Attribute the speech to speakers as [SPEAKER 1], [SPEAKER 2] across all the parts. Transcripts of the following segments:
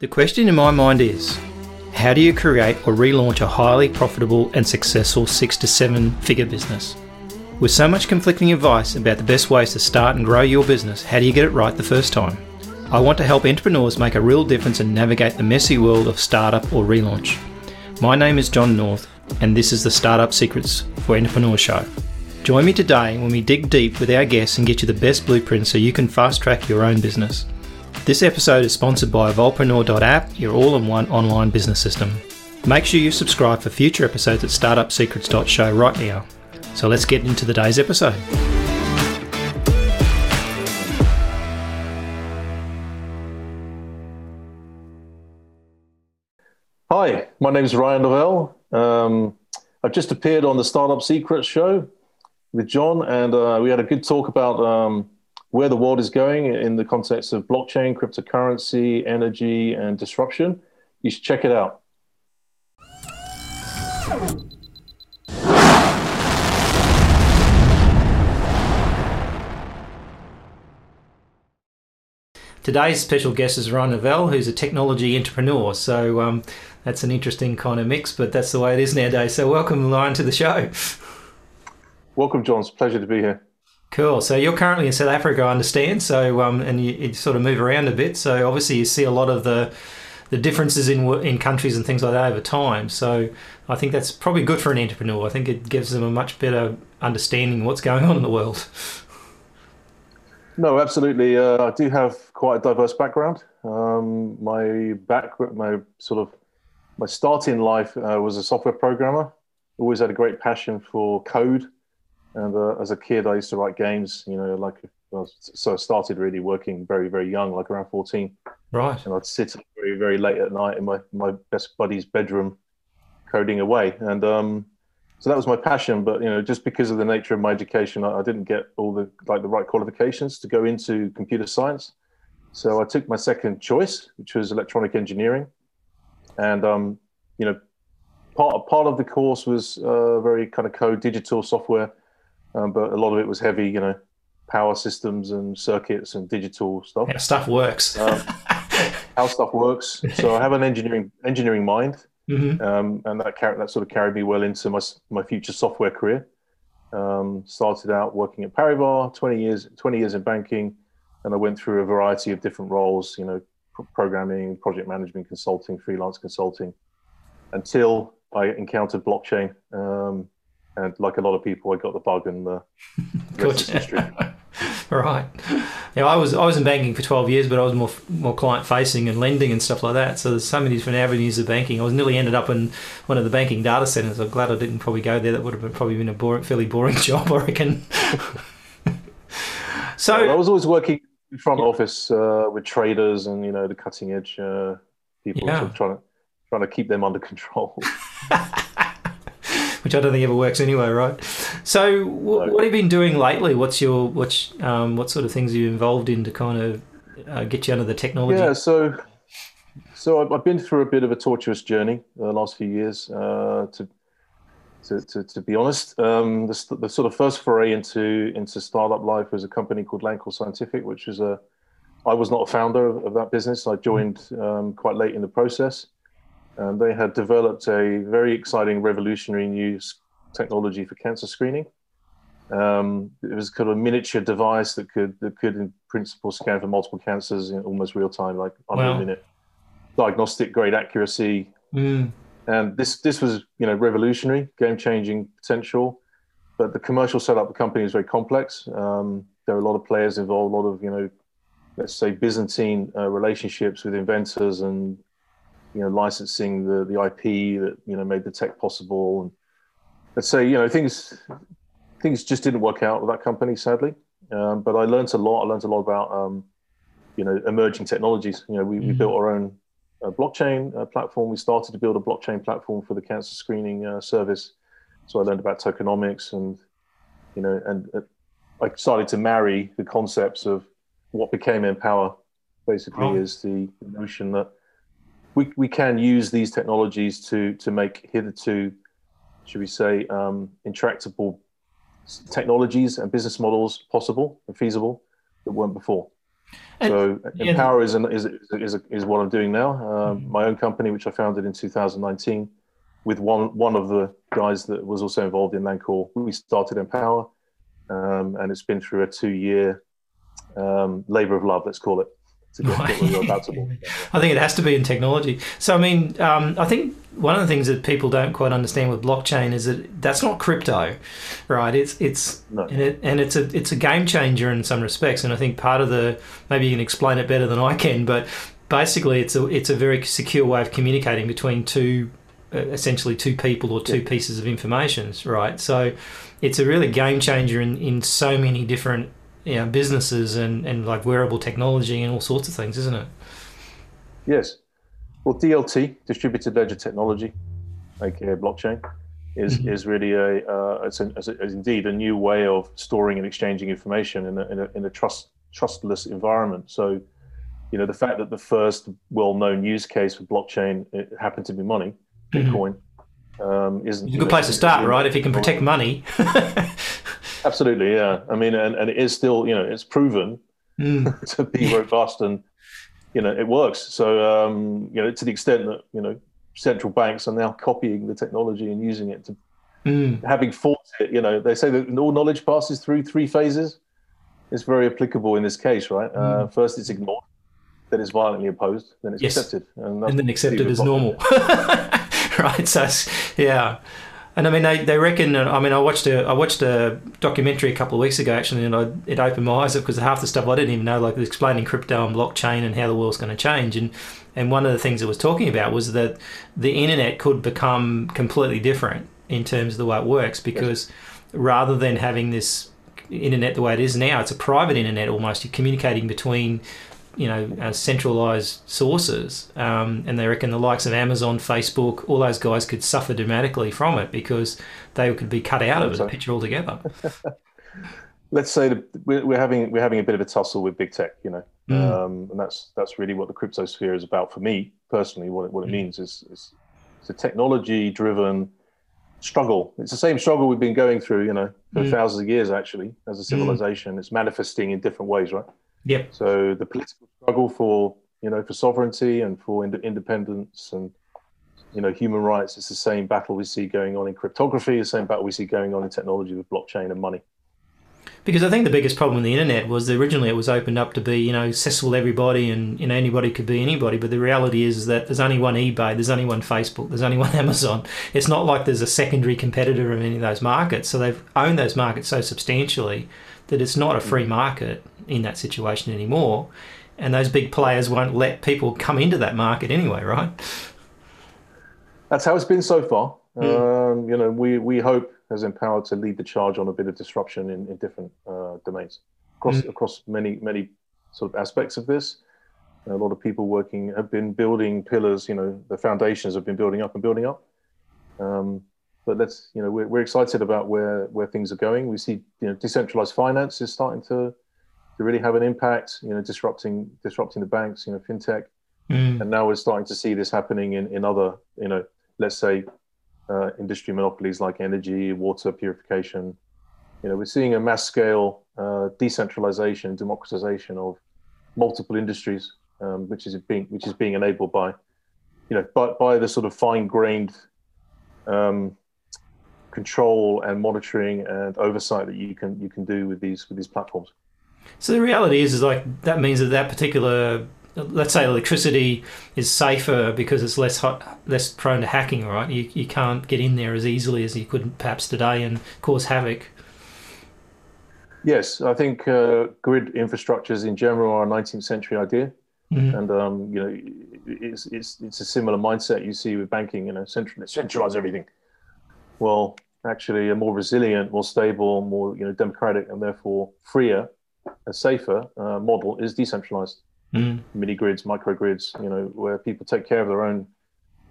[SPEAKER 1] The question in my mind is how do you create or relaunch a highly profitable and successful six to seven figure business? With so much conflicting advice about the best ways to start and grow your business, how do you get it right the first time? I want to help entrepreneurs make a real difference and navigate the messy world of startup or relaunch. My name is John North, and this is the Startup Secrets for Entrepreneur Show. Join me today when we dig deep with our guests and get you the best blueprint so you can fast track your own business. This episode is sponsored by Volpreneur.app, your all in one online business system. Make sure you subscribe for future episodes at startupsecrets.show right now. So let's get into the day's episode.
[SPEAKER 2] Hi, my name is Ryan Novell. Um, I've just appeared on the Startup Secrets show with John, and uh, we had a good talk about um, where the world is going in the context of blockchain, cryptocurrency, energy, and disruption. You should check it out.
[SPEAKER 1] Today's special guest is Ryan Novell, who's a technology entrepreneur. So um, that's an interesting kind of mix, but that's the way it is nowadays. So welcome, Ryan, to the show.
[SPEAKER 2] Welcome, John. It's a pleasure to be here.
[SPEAKER 1] Cool. So you're currently in South Africa, I understand. So um, and you, you, sort of move around a bit. So obviously you see a lot of the the differences in in countries and things like that over time. So I think that's probably good for an entrepreneur. I think it gives them a much better understanding of what's going on in the world.
[SPEAKER 2] No, absolutely. Uh, I do have quite a diverse background. Um, my back, my sort of my start in life uh, was a software programmer. Always had a great passion for code and uh, as a kid, I used to write games. You know, like so I started really working very very young, like around fourteen.
[SPEAKER 1] Right.
[SPEAKER 2] And I'd sit very very late at night in my my best buddy's bedroom, coding away. And um, so that was my passion. But you know, just because of the nature of my education, I, I didn't get all the like the right qualifications to go into computer science. So I took my second choice, which was electronic engineering, and um, you know, part part of the course was uh, very kind of code, digital software um, but a lot of it was heavy, you know, power systems and circuits and digital stuff.
[SPEAKER 1] How stuff works. um,
[SPEAKER 2] how stuff works. So I have an engineering engineering mind, mm-hmm. um, and that car- that sort of carried me well into my my future software career. Um, started out working at Paribas, twenty years twenty years in banking, and I went through a variety of different roles. You know, programming, project management, consulting, freelance consulting, until I encountered blockchain. Um, and like a lot of people, I got the bug and the rest history.
[SPEAKER 1] right. Yeah, I was I was in banking for twelve years, but I was more more client facing and lending and stuff like that. So there's so many different avenues of banking. I was nearly ended up in one of the banking data centers. I'm glad I didn't probably go there. That would have been, probably been a boring, fairly boring job, I reckon.
[SPEAKER 2] so well, I was always working in front office uh, with traders and you know the cutting edge uh, people, yeah. sort of trying to trying to keep them under control
[SPEAKER 1] which I don't think it ever works anyway, right? So, what have you been doing lately? What's your what's um, what sort of things are you involved in to kind of uh, get you under the technology?
[SPEAKER 2] Yeah, so so I've been through a bit of a tortuous journey the last few years. Uh, to, to, to, to be honest, um, the, the, sort of first foray into into startup life was a company called Landcore Scientific, which is a I was not a founder of, of that business. I joined um, quite late in the process. And they had developed a very exciting, revolutionary new technology for cancer screening. Um, it was kind of a miniature device that could that could, in principle, scan for multiple cancers in almost real time, like under wow. a minute. Diagnostic grade accuracy. Mm. And this this was you know revolutionary, game changing potential. But the commercial setup of the company is very complex. Um, there are a lot of players involved, a lot of you know, let's say Byzantine uh, relationships with inventors and you know, licensing the the IP that you know made the tech possible. And let's say you know things things just didn't work out with that company, sadly. Um, but I learned a lot. I learned a lot about um, you know emerging technologies. You know, we, mm-hmm. we built our own uh, blockchain uh, platform. We started to build a blockchain platform for the cancer screening uh, service. So I learned about tokenomics and you know, and uh, I started to marry the concepts of what became Empower. Basically, oh. is the notion that we, we can use these technologies to to make hitherto, should we say, um, intractable technologies and business models possible and feasible that weren't before. And, so yeah, Empower is, an, is, is, is, what I'm doing now. Um, mm-hmm. My own company, which I founded in 2019, with one one of the guys that was also involved in Landcore. We started Empower, um, and it's been through a two year um, labor of love, let's call it.
[SPEAKER 1] I think it has to be in technology. So, I mean, um, I think one of the things that people don't quite understand with blockchain is that that's not crypto, right? It's it's no. and, it, and it's a it's a game changer in some respects. And I think part of the maybe you can explain it better than I can, but basically, it's a it's a very secure way of communicating between two uh, essentially two people or two yeah. pieces of information, right? So, it's a really game changer in in so many different you know, businesses and, and like wearable technology and all sorts of things, isn't it?
[SPEAKER 2] Yes. Well, DLT, distributed ledger technology, aka blockchain, is mm-hmm. is really a, uh, it's, a, it's, indeed a new way of storing and exchanging information in a, in a, in a trust trustless environment. So, you know, the fact that the first well-known use case for blockchain happened to be money, mm-hmm. Bitcoin, um,
[SPEAKER 1] isn't it's a good place to start, right? If you can protect money.
[SPEAKER 2] Absolutely, yeah. I mean, and, and it is still, you know, it's proven mm. to be robust and, you know, it works. So, um, you know, to the extent that, you know, central banks are now copying the technology and using it to, mm. having fought it, you know, they say that all knowledge passes through three phases. It's very applicable in this case, right? Mm. Uh, first, it's ignored, then it's violently opposed, then it's yes. accepted.
[SPEAKER 1] And, and then accepted as normal. right? So, yeah. And I mean, they, they reckon. Uh, I mean, I watched a I watched a documentary a couple of weeks ago actually, and I, it opened my eyes up because half the stuff I didn't even know, like explaining crypto and blockchain and how the world's going to change. And and one of the things it was talking about was that the internet could become completely different in terms of the way it works because rather than having this internet the way it is now, it's a private internet almost. You're communicating between you know uh, centralized sources, um, and they reckon the likes of Amazon, Facebook, all those guys could suffer dramatically from it because they could be cut out of the picture altogether.
[SPEAKER 2] Let's say that we're having we're having a bit of a tussle with big tech, you know, mm. um, and that's that's really what the crypto sphere is about for me personally. What it, what it mm. means is, is it's a technology driven struggle. It's the same struggle we've been going through, you know, for mm. thousands of years actually as a mm. civilization. It's manifesting in different ways, right?
[SPEAKER 1] Yep.
[SPEAKER 2] So the political struggle for you know for sovereignty and for ind- independence and you know human rights is the same battle we see going on in cryptography, the same battle we see going on in technology with blockchain and money.
[SPEAKER 1] Because I think the biggest problem with the internet was that originally it was opened up to be, you know, accessible to everybody and, you know, anybody could be anybody. But the reality is that there's only one eBay, there's only one Facebook, there's only one Amazon. It's not like there's a secondary competitor in any of those markets. So they've owned those markets so substantially that it's not a free market in that situation anymore. And those big players won't let people come into that market anyway, right?
[SPEAKER 2] That's how it's been so far. Mm. Um, you know, we, we hope as Empowered to lead the charge on a bit of disruption in, in different uh, domains across mm. across many many sort of aspects of this. A lot of people working have been building pillars. You know, the foundations have been building up and building up. Um, but let's you know we're, we're excited about where where things are going. We see you know decentralized finance is starting to to really have an impact. You know, disrupting disrupting the banks. You know, fintech, mm. and now we're starting to see this happening in in other you know let's say uh, industry monopolies like energy, water purification. You know, we're seeing a mass scale uh, decentralization, democratization of multiple industries, um, which is being which is being enabled by you know by, by the sort of fine grained um, control and monitoring and oversight that you can you can do with these with these platforms.
[SPEAKER 1] So the reality is, is like that means that that particular, let's say, electricity is safer because it's less hot, less prone to hacking. Right, you you can't get in there as easily as you could perhaps today and cause havoc.
[SPEAKER 2] Yes, I think uh, grid infrastructures in general are a 19th century idea, mm-hmm. and um, you know, it's, it's it's a similar mindset you see with banking. You know, central, centralize everything. Well, actually a more resilient, more stable, more you know democratic, and therefore freer, and safer uh, model is decentralized. Mm. Mini grids, microgrids, you know, where people take care of their own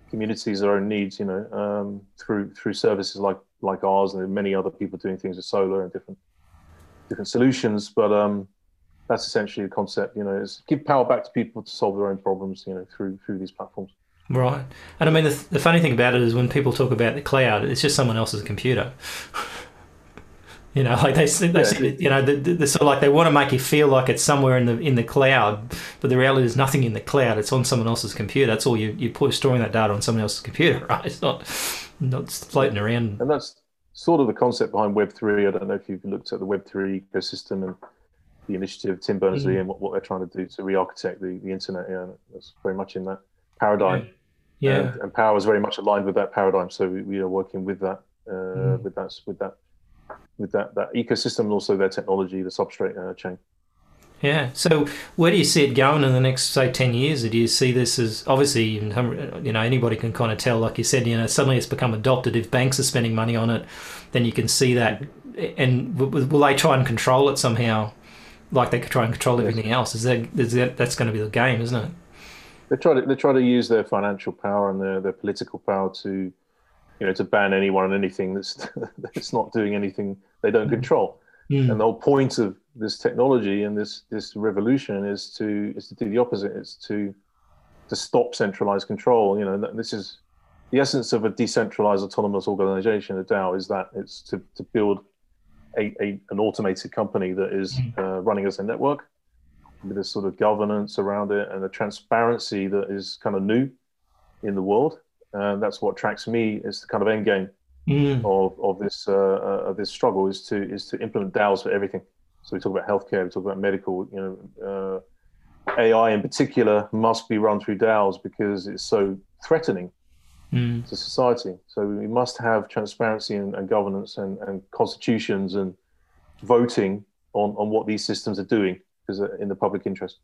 [SPEAKER 2] communities, their own needs, you know, um, through through services like like ours, and many other people doing things with solar and different different solutions. But um, that's essentially the concept, you know, is give power back to people to solve their own problems, you know, through through these platforms.
[SPEAKER 1] Right. And I mean, the, the funny thing about it is when people talk about the cloud, it's just someone else's computer. You know, like they, they yeah. see, you know, they're sort of like they want to make you feel like it's somewhere in the in the cloud, but the reality is nothing in the cloud. It's on someone else's computer. That's all you you put storing that data on someone else's computer, right? It's not not floating around.
[SPEAKER 2] And that's sort of the concept behind Web three. I don't know if you've looked at the Web three ecosystem and the initiative Tim Berners Lee mm. and what, what they're trying to do to re-architect the, the internet. Yeah, that's very much in that paradigm.
[SPEAKER 1] Yeah,
[SPEAKER 2] yeah. And, and Power is very much aligned with that paradigm. So we, we are working with that, uh, mm. with that, with that, with that that ecosystem and also their technology, the substrate uh, chain.
[SPEAKER 1] Yeah. So where do you see it going in the next, say, 10 years? Do you see this as obviously, you know, anybody can kind of tell, like you said, you know, suddenly it's become adopted. If banks are spending money on it, then you can see that. And will they try and control it somehow, like they could try and control everything yes. else? Is that, is that that's going to be the game, isn't it?
[SPEAKER 2] They try to they try to use their financial power and their, their political power to, you know, to ban anyone and anything that's that's not doing anything they don't mm. control. Mm. And the whole point of this technology and this this revolution is to is to do the opposite. It's to to stop centralized control. You know, this is the essence of a decentralized autonomous organization. A DAO is that it's to to build a, a an automated company that is mm. uh, running as a network with a sort of governance around it and the transparency that is kind of new in the world. And that's what attracts me is the kind of end game mm. of, of this uh, uh, of this struggle is to is to implement DAOs for everything. So we talk about healthcare, we talk about medical. You know, uh, AI in particular must be run through DAOs because it's so threatening mm. to society. So we must have transparency and, and governance and, and constitutions and voting on, on what these systems are doing because in the public interest.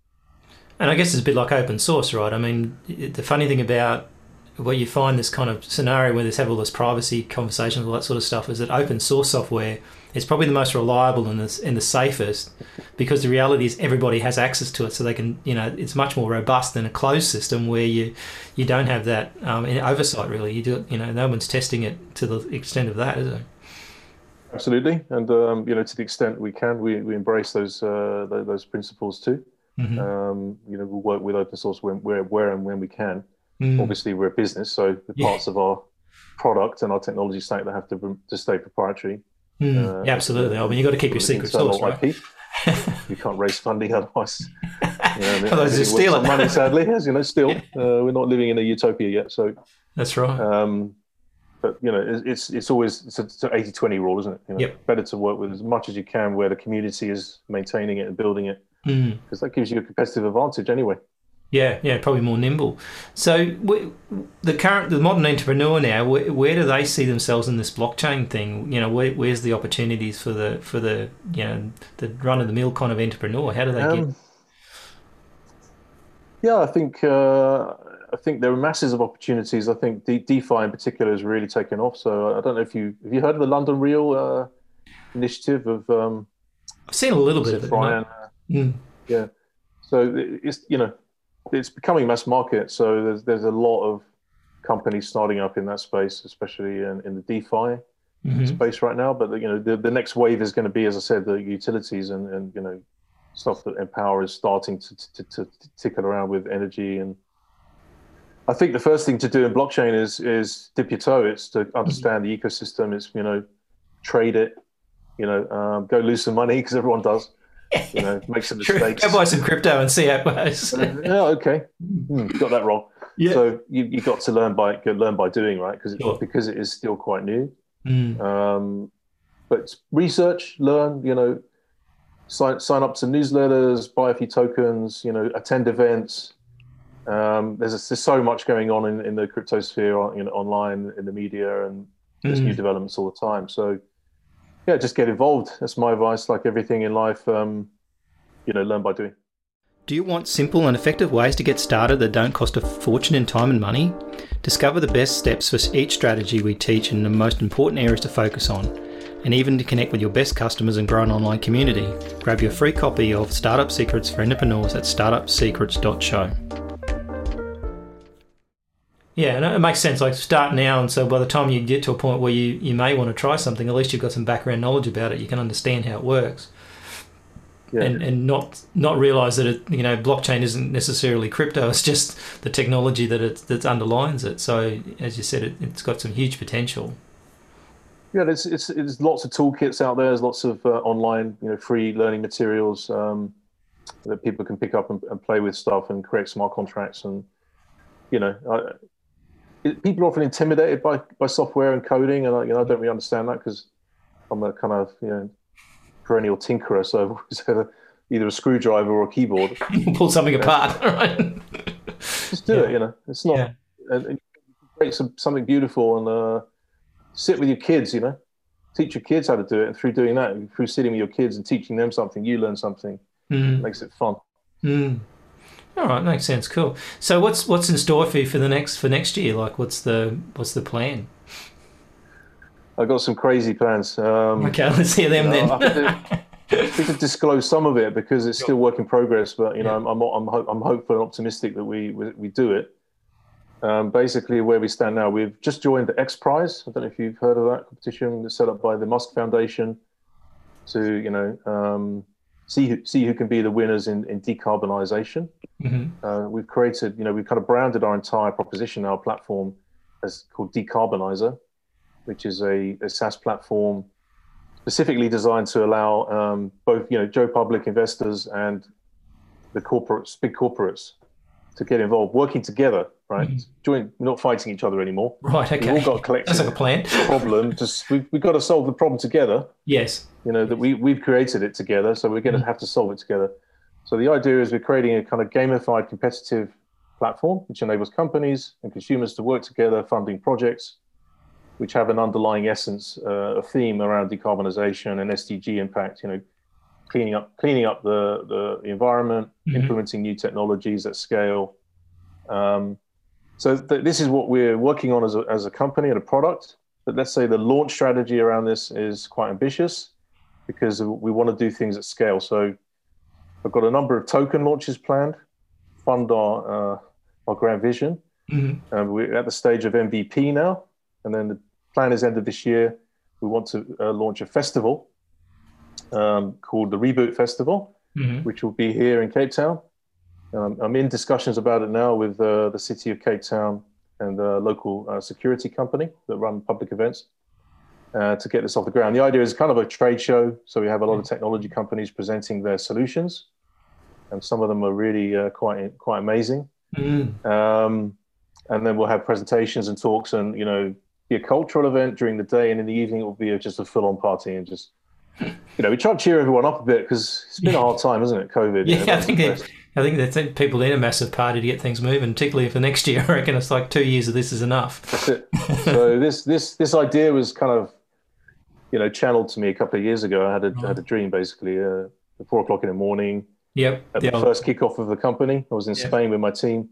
[SPEAKER 1] And I guess it's a bit like open source, right? I mean, the funny thing about where you find this kind of scenario where there's have all this privacy conversations, all that sort of stuff, is that open source software is probably the most reliable and the, and the safest because the reality is everybody has access to it, so they can, you know, it's much more robust than a closed system where you you don't have that um, oversight really. You do, you know, no one's testing it to the extent of that, is it?
[SPEAKER 2] Absolutely, and um, you know, to the extent we can, we, we embrace those uh, those principles too. Mm-hmm. Um, you know, we work with open source when, where, where and when we can. Mm. Obviously, we're a business, so the yeah. parts of our product and our technology stack that have to to stay proprietary.
[SPEAKER 1] Mm. Uh, yeah, absolutely. I mean, you've got to keep your secret sauce, right? IP.
[SPEAKER 2] you can't raise funding otherwise.
[SPEAKER 1] You know, otherwise, you steal it.
[SPEAKER 2] Money, sadly, as you know, still uh, we're not living in a utopia yet. So
[SPEAKER 1] that's right. Um,
[SPEAKER 2] but you know, it's it's always it's, it's an 80-20 rule, isn't it? You know,
[SPEAKER 1] yep.
[SPEAKER 2] Better to work with as much as you can where the community is maintaining it and building it, because mm. that gives you a competitive advantage anyway.
[SPEAKER 1] Yeah, yeah, probably more nimble. So the current, the modern entrepreneur now, where, where, do they see themselves in this blockchain thing? You know, where, where's the opportunities for the for the you know the run of the mill kind of entrepreneur? How do they um, get?
[SPEAKER 2] Yeah, I think uh, I think there are masses of opportunities. I think De- DeFi in particular has really taken off. So I don't know if you have you heard of the London Real uh, initiative of. Um,
[SPEAKER 1] I've seen a little bit of it.
[SPEAKER 2] Mm. Yeah. So it's you know it's becoming mass market. So there's there's a lot of companies starting up in that space, especially in, in the DeFi mm-hmm. space right now. But you know, the, the next wave is going to be, as I said, the utilities and, and you know, stuff that Empower is starting to, to, to, to tickle around with energy. And I think the first thing to do in blockchain is is dip your toe. It's to understand mm-hmm. the ecosystem. It's you know, trade it. You know, um, go lose some money because everyone does you know, make some mistakes.
[SPEAKER 1] Go buy some crypto and see how it goes.
[SPEAKER 2] uh, yeah, okay, hmm, got that wrong. Yeah. So you you got to learn by learn by doing, right? Because sure. because it is still quite new. Mm. Um, but research, learn. You know, sign sign up to newsletters, buy a few tokens. You know, attend events. Um, there's, a, there's so much going on in, in the crypto sphere, you know, online in the media, and there's mm. new developments all the time. So yeah, just get involved. That's my advice. Like everything in life, um, you know, learn by doing.
[SPEAKER 1] Do you want simple and effective ways to get started that don't cost a fortune in time and money? Discover the best steps for each strategy we teach and the most important areas to focus on, and even to connect with your best customers and grow an online community. Grab your free copy of Startup Secrets for Entrepreneurs at startupsecrets.show. Yeah, and it makes sense. Like start now, and so by the time you get to a point where you, you may want to try something, at least you've got some background knowledge about it. You can understand how it works, yeah. and and not not realize that it you know blockchain isn't necessarily crypto. It's just the technology that it that underlines it. So as you said, it, it's got some huge potential.
[SPEAKER 2] Yeah, there's it's, there's lots of toolkits out there. There's lots of uh, online, you know, free learning materials um, that people can pick up and, and, play with stuff and create smart contracts. And you know, I, people are often intimidated by by software and coding, and I, you know, I don't really understand that because I'm a kind of you know perennial tinkerer, so I've always had a, either a screwdriver or a keyboard.
[SPEAKER 1] Pull something apart, right?
[SPEAKER 2] Just do yeah. it. You know, it's not. Yeah. And, and create some, something beautiful and uh, sit with your kids. You know, teach your kids how to do it, and through doing that, through sitting with your kids and teaching them something, you learn something. Mm. It makes it fun.
[SPEAKER 1] Mm. All right, makes sense. Cool. So, what's what's in store for you for the next for next year? Like, what's the what's the plan?
[SPEAKER 2] I've got some crazy plans. Um,
[SPEAKER 1] okay, let's hear them you know, then.
[SPEAKER 2] we could disclose some of it because it's still work in progress. But you know, yeah. I'm, I'm, I'm, I'm, hopeful and optimistic that we we, we do it. Um, basically, where we stand now, we've just joined the X Prize. I don't know if you've heard of that competition. It's set up by the Musk Foundation to you know um, see who, see who can be the winners in, in decarbonisation. Mm-hmm. Uh, we've created, you know, we've kind of branded our entire proposition, our platform, as called Decarbonizer which is a, a SaaS platform specifically designed to allow um, both you know Joe Public investors and the corporates, big corporates, to get involved, working together, right? Mm-hmm. Join, not fighting each other anymore.
[SPEAKER 1] Right. Okay.
[SPEAKER 2] We've all got a collective
[SPEAKER 1] That's like a plan.
[SPEAKER 2] problem. Just we've, we've got to solve the problem together.
[SPEAKER 1] Yes.
[SPEAKER 2] You know that we we've created it together, so we're going to mm-hmm. have to solve it together. So the idea is we're creating a kind of gamified, competitive platform which enables companies and consumers to work together, funding projects which have an underlying essence, uh, a theme around decarbonisation and SDG impact. You know, cleaning up cleaning up the the environment, mm-hmm. implementing new technologies at scale. Um, so th- this is what we're working on as a, as a company and a product. But let's say the launch strategy around this is quite ambitious because we want to do things at scale. So I've got a number of token launches planned, fund our uh, our grand vision. Mm-hmm. Um, we're at the stage of MVP now, and then the plan is end of this year. We want to uh, launch a festival um, called the Reboot Festival, mm-hmm. which will be here in Cape Town. Um, I'm in discussions about it now with uh, the city of Cape Town and the local uh, security company that run public events uh, to get this off the ground. The idea is kind of a trade show, so we have a lot of mm-hmm. technology companies presenting their solutions, and some of them are really uh, quite quite amazing. Mm. Um, and then we'll have presentations and talks, and you know be a cultural event during the day, and in the evening it will be a, just a full-on party and just you know we try to cheer everyone up a bit because it's been a hard time, isn't it? COVID.
[SPEAKER 1] Yeah,
[SPEAKER 2] you know,
[SPEAKER 1] I think I think that people need a massive party to get things moving, particularly for next year. I reckon it's like two years of this is enough.
[SPEAKER 2] That's it. so this this this idea was kind of you know channeled to me a couple of years ago. I had a, had a dream basically uh, at four o'clock in the morning.
[SPEAKER 1] Yep.
[SPEAKER 2] At the, the first kickoff of the company, I was in yep. Spain with my team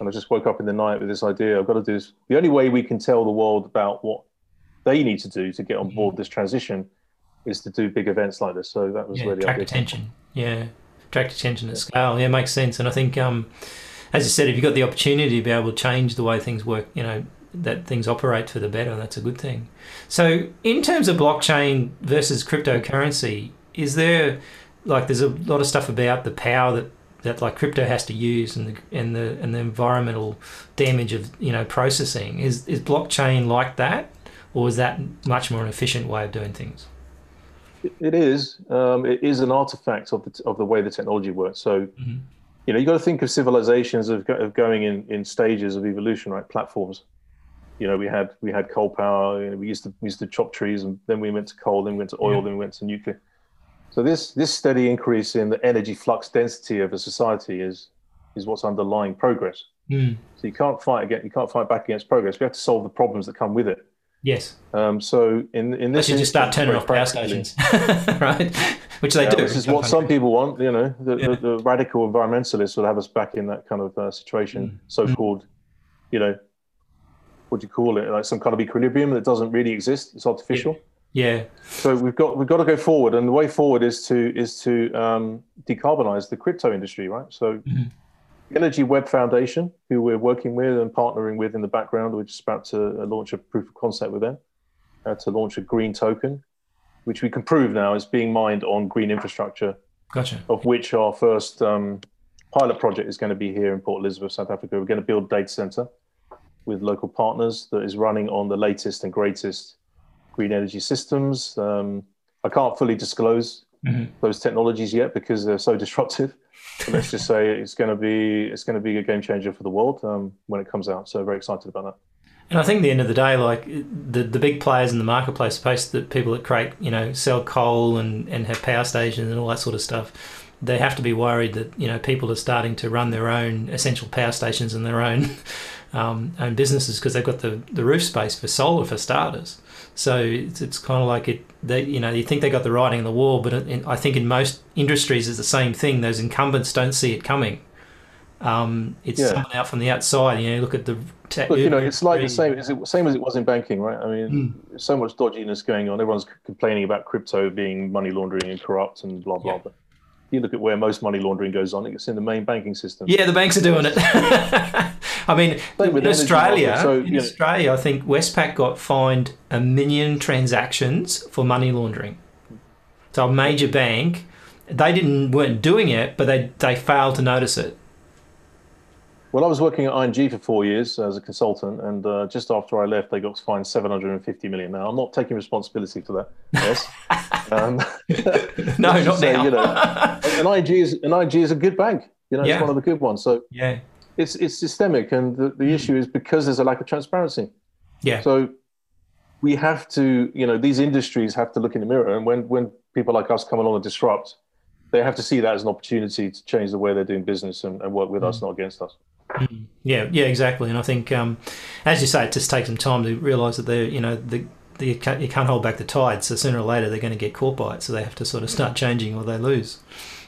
[SPEAKER 2] and I just woke up in the night with this idea. I've got to do this. The only way we can tell the world about what they need to do to get on board this transition is to do big events like this. So that was
[SPEAKER 1] yeah,
[SPEAKER 2] the
[SPEAKER 1] attract attention. Yeah, attract attention at scale. Yeah, makes sense. And I think, um, as I said, if you've got the opportunity to be able to change the way things work, you know, that things operate for the better, that's a good thing. So, in terms of blockchain versus cryptocurrency, is there like there's a lot of stuff about the power that that like crypto has to use and the and the and the environmental damage of you know processing. Is is blockchain like that or is that much more an efficient way of doing things?
[SPEAKER 2] It is. Um, it is an artifact of the of the way the technology works. So mm-hmm. you know you got to think of civilizations of, of going in in stages of evolution right? Platforms you know we had we had coal power you know, we used to we used to chop trees and then we went to coal then we went to oil yeah. then we went to nuclear so this this steady increase in the energy flux density of a society is is what's underlying progress. Mm. So you can't fight against you can't fight back against progress. We have to solve the problems that come with it.
[SPEAKER 1] Yes.
[SPEAKER 2] Um, so in in this,
[SPEAKER 1] you just start turning off power stations, right? Which they
[SPEAKER 2] yeah,
[SPEAKER 1] do.
[SPEAKER 2] This is what some people want. You know, the, yeah. the, the, radical environmentalists will have us back in that kind of uh, situation, mm. so-called, mm. you know, what do you call it? Like some kind of equilibrium that doesn't really exist. It's artificial.
[SPEAKER 1] Yeah.
[SPEAKER 2] So we've got we've got to go forward, and the way forward is to is to um, decarbonize the crypto industry, right? So, mm-hmm. the Energy Web Foundation, who we're working with and partnering with in the background, we're just about to uh, launch a proof of concept with them uh, to launch a green token, which we can prove now is being mined on green infrastructure.
[SPEAKER 1] Gotcha.
[SPEAKER 2] Of which our first um, pilot project is going to be here in Port Elizabeth, South Africa. We're going to build a data center with local partners that is running on the latest and greatest green energy systems. Um, I can't fully disclose mm-hmm. those technologies yet because they're so disruptive. But let's just say it's going to be it's going to be a game changer for the world um, when it comes out. So very excited about that.
[SPEAKER 1] And I think at the end of the day, like the the big players in the marketplace, supposed the people that create, you know, sell coal and, and have power stations and all that sort of stuff, they have to be worried that you know people are starting to run their own essential power stations and their own um, own businesses because they've got the, the roof space for solar for starters. So it's, it's kind of like it. They you know you think they got the writing on the wall, but in, I think in most industries it's the same thing. Those incumbents don't see it coming. Um, it's yeah. someone out from the outside. You know, look at the.
[SPEAKER 2] Te- Look, you know, it's like the same. It's the same as it was in banking, right? I mean, mm. so much dodginess going on. Everyone's complaining about crypto being money laundering and corrupt and blah blah. Yeah. But you look at where most money laundering goes on, it's in the main banking system.
[SPEAKER 1] Yeah, the banks are doing it. I mean, in Australia, so, in know, Australia, I think Westpac got fined a million transactions for money laundering. So a major bank, they didn't weren't doing it, but they they failed to notice it.
[SPEAKER 2] Well, I was working at ING for four years as a consultant, and uh, just after I left, they got fined 750 million. Now, I'm not taking responsibility for that. Yes. um,
[SPEAKER 1] no, not say, now.
[SPEAKER 2] you know, an ING is an ING is a good bank. You know, yeah. it's one of the good ones. So
[SPEAKER 1] yeah,
[SPEAKER 2] it's it's systemic, and the, the issue is because there's a lack of transparency.
[SPEAKER 1] Yeah.
[SPEAKER 2] So we have to, you know, these industries have to look in the mirror, and when when people like us come along and disrupt, they have to see that as an opportunity to change the way they're doing business and, and work with mm. us, not against us.
[SPEAKER 1] Mm. Yeah, yeah, exactly. And I think, um, as you say, it just takes some time to realise that they're, you know, the, the, you, can't, you can't hold back the tide. So sooner or later, they're going to get caught by it. So they have to sort of start changing, or they lose,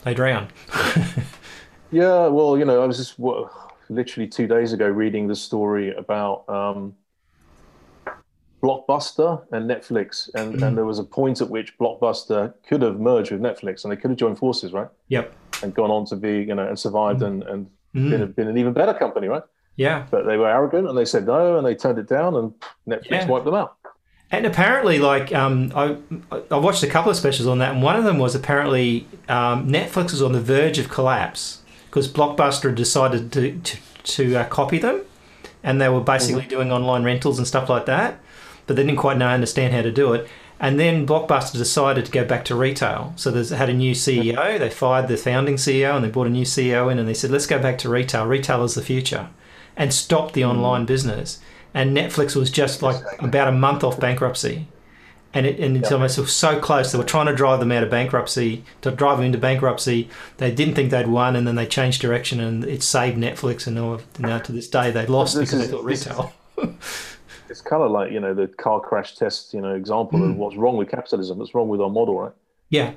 [SPEAKER 1] they drown.
[SPEAKER 2] yeah, well, you know, I was just what, literally two days ago reading the story about um, Blockbuster and Netflix, and, mm. and there was a point at which Blockbuster could have merged with Netflix, and they could have joined forces, right?
[SPEAKER 1] Yep.
[SPEAKER 2] And gone on to be, you know, and survived mm. and and mm. been, been an even better company, right?
[SPEAKER 1] Yeah.
[SPEAKER 2] But they were arrogant and they said no and they turned it down and Netflix yeah. wiped them out.
[SPEAKER 1] And apparently, like um, I, I watched a couple of specials on that, and one of them was apparently um, Netflix was on the verge of collapse because Blockbuster decided to to, to uh, copy them, and they were basically mm-hmm. doing online rentals and stuff like that, but they didn't quite know understand how to do it. And then Blockbuster decided to go back to retail. So they had a new CEO. They fired the founding CEO and they brought a new CEO in and they said, let's go back to retail. Retail is the future. And stopped the hmm. online business. And Netflix was just like about a month off bankruptcy. And, it, and it's almost so close. They were trying to drive them out of bankruptcy, to drive them into bankruptcy. They didn't think they'd won, and then they changed direction, and it saved Netflix. And now, to this day, they lost this because is, they thought retail.
[SPEAKER 2] it's kind of like you know the car crash test you know example mm. of what's wrong with capitalism what's wrong with our model right?
[SPEAKER 1] Yeah.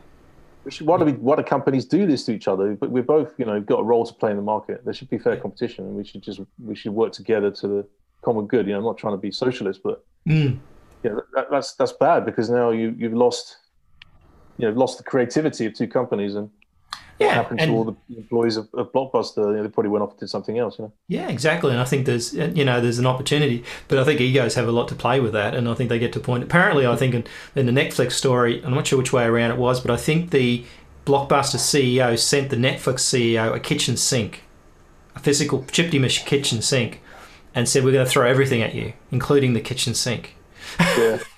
[SPEAKER 2] Why do we why do companies do this to each other? But we're both you know got a role to play in the market. There should be fair competition and we should just we should work together to the common good. You know i'm not trying to be socialist but
[SPEAKER 1] mm.
[SPEAKER 2] know, that, that's that's bad because now you you've lost you know lost the creativity of two companies and yeah, what happened and, to all the employees of, of Blockbuster? You know, they probably went off and did something else. You know?
[SPEAKER 1] Yeah, exactly. And I think there's you know there's an opportunity, but I think egos have a lot to play with that, and I think they get to a point. Apparently, I think in, in the Netflix story, I'm not sure which way around it was, but I think the Blockbuster CEO sent the Netflix CEO a kitchen sink, a physical chip kitchen sink, and said we're going to throw everything at you, including the kitchen sink.
[SPEAKER 2] Yeah.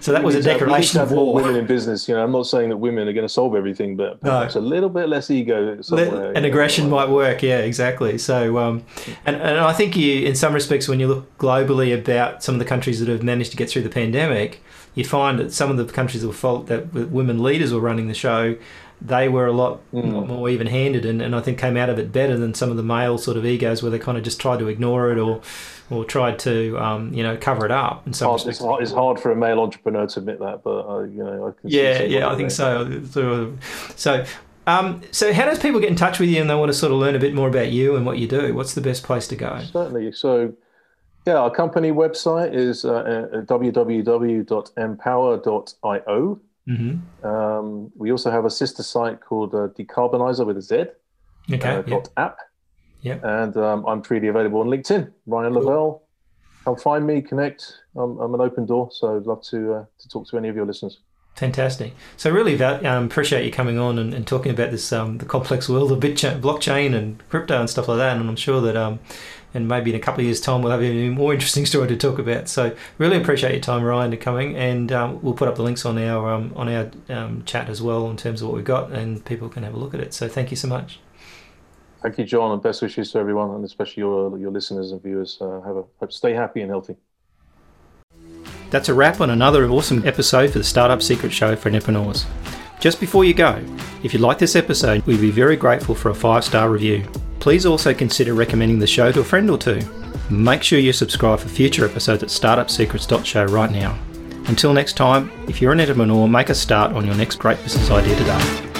[SPEAKER 1] so that was a declaration of war.
[SPEAKER 2] Women in business, you know, I'm not saying that women are going to solve everything, but perhaps no. a little bit less ego.
[SPEAKER 1] Somewhere, and aggression know, might work. Yeah, exactly. So, um, and, and I think you, in some respects, when you look globally about some of the countries that have managed to get through the pandemic, you find that some of the countries that fault that women leaders were running the show they were a lot, mm. more even handed and, and I think came out of it better than some of the male sort of egos where they kind of just tried to ignore it or or tried to um, you know cover it up.
[SPEAKER 2] In some hard, it's, hard, it's, hard, for a male entrepreneur to admit that, but uh, you know, I
[SPEAKER 1] can yeah, yeah, I think so. So, so, um, so how does people get in touch with you and they want to sort of learn a bit more about you and what you do? What's the best place to go?
[SPEAKER 2] Certainly. So, yeah, our company website is uh, uh www.empower.io.
[SPEAKER 1] Mm-hmm.
[SPEAKER 2] Um, we also have a sister site called uh, Decarbonizer with a Z.
[SPEAKER 1] Okay. Uh,
[SPEAKER 2] dot app.
[SPEAKER 1] Yeah.
[SPEAKER 2] And um, I'm freely available on LinkedIn. Ryan cool. Lavelle. Come find me, connect. I'm, I'm, an open door, so I'd love to uh, to talk to any of your listeners.
[SPEAKER 1] Fantastic. So really, um, appreciate you coming on and, and talking about this um, the complex world of blockchain and crypto and stuff like that. And I'm sure that um, and maybe in a couple of years' time we'll have a more interesting story to talk about. So really appreciate your time, Ryan, to coming, and um, we'll put up the links on our um, on our um, chat as well in terms of what we've got, and people can have a look at it. So thank you so much.
[SPEAKER 2] Thank you, John, and best wishes to everyone, and especially your your listeners and viewers. Uh, have a stay happy and healthy.
[SPEAKER 1] That's a wrap on another awesome episode for the Startup Secret Show for entrepreneurs. Just before you go, if you like this episode, we'd be very grateful for a five star review. Please also consider recommending the show to a friend or two. Make sure you subscribe for future episodes at startupsecrets.show right now. Until next time, if you're an entrepreneur, make a start on your next great business idea today.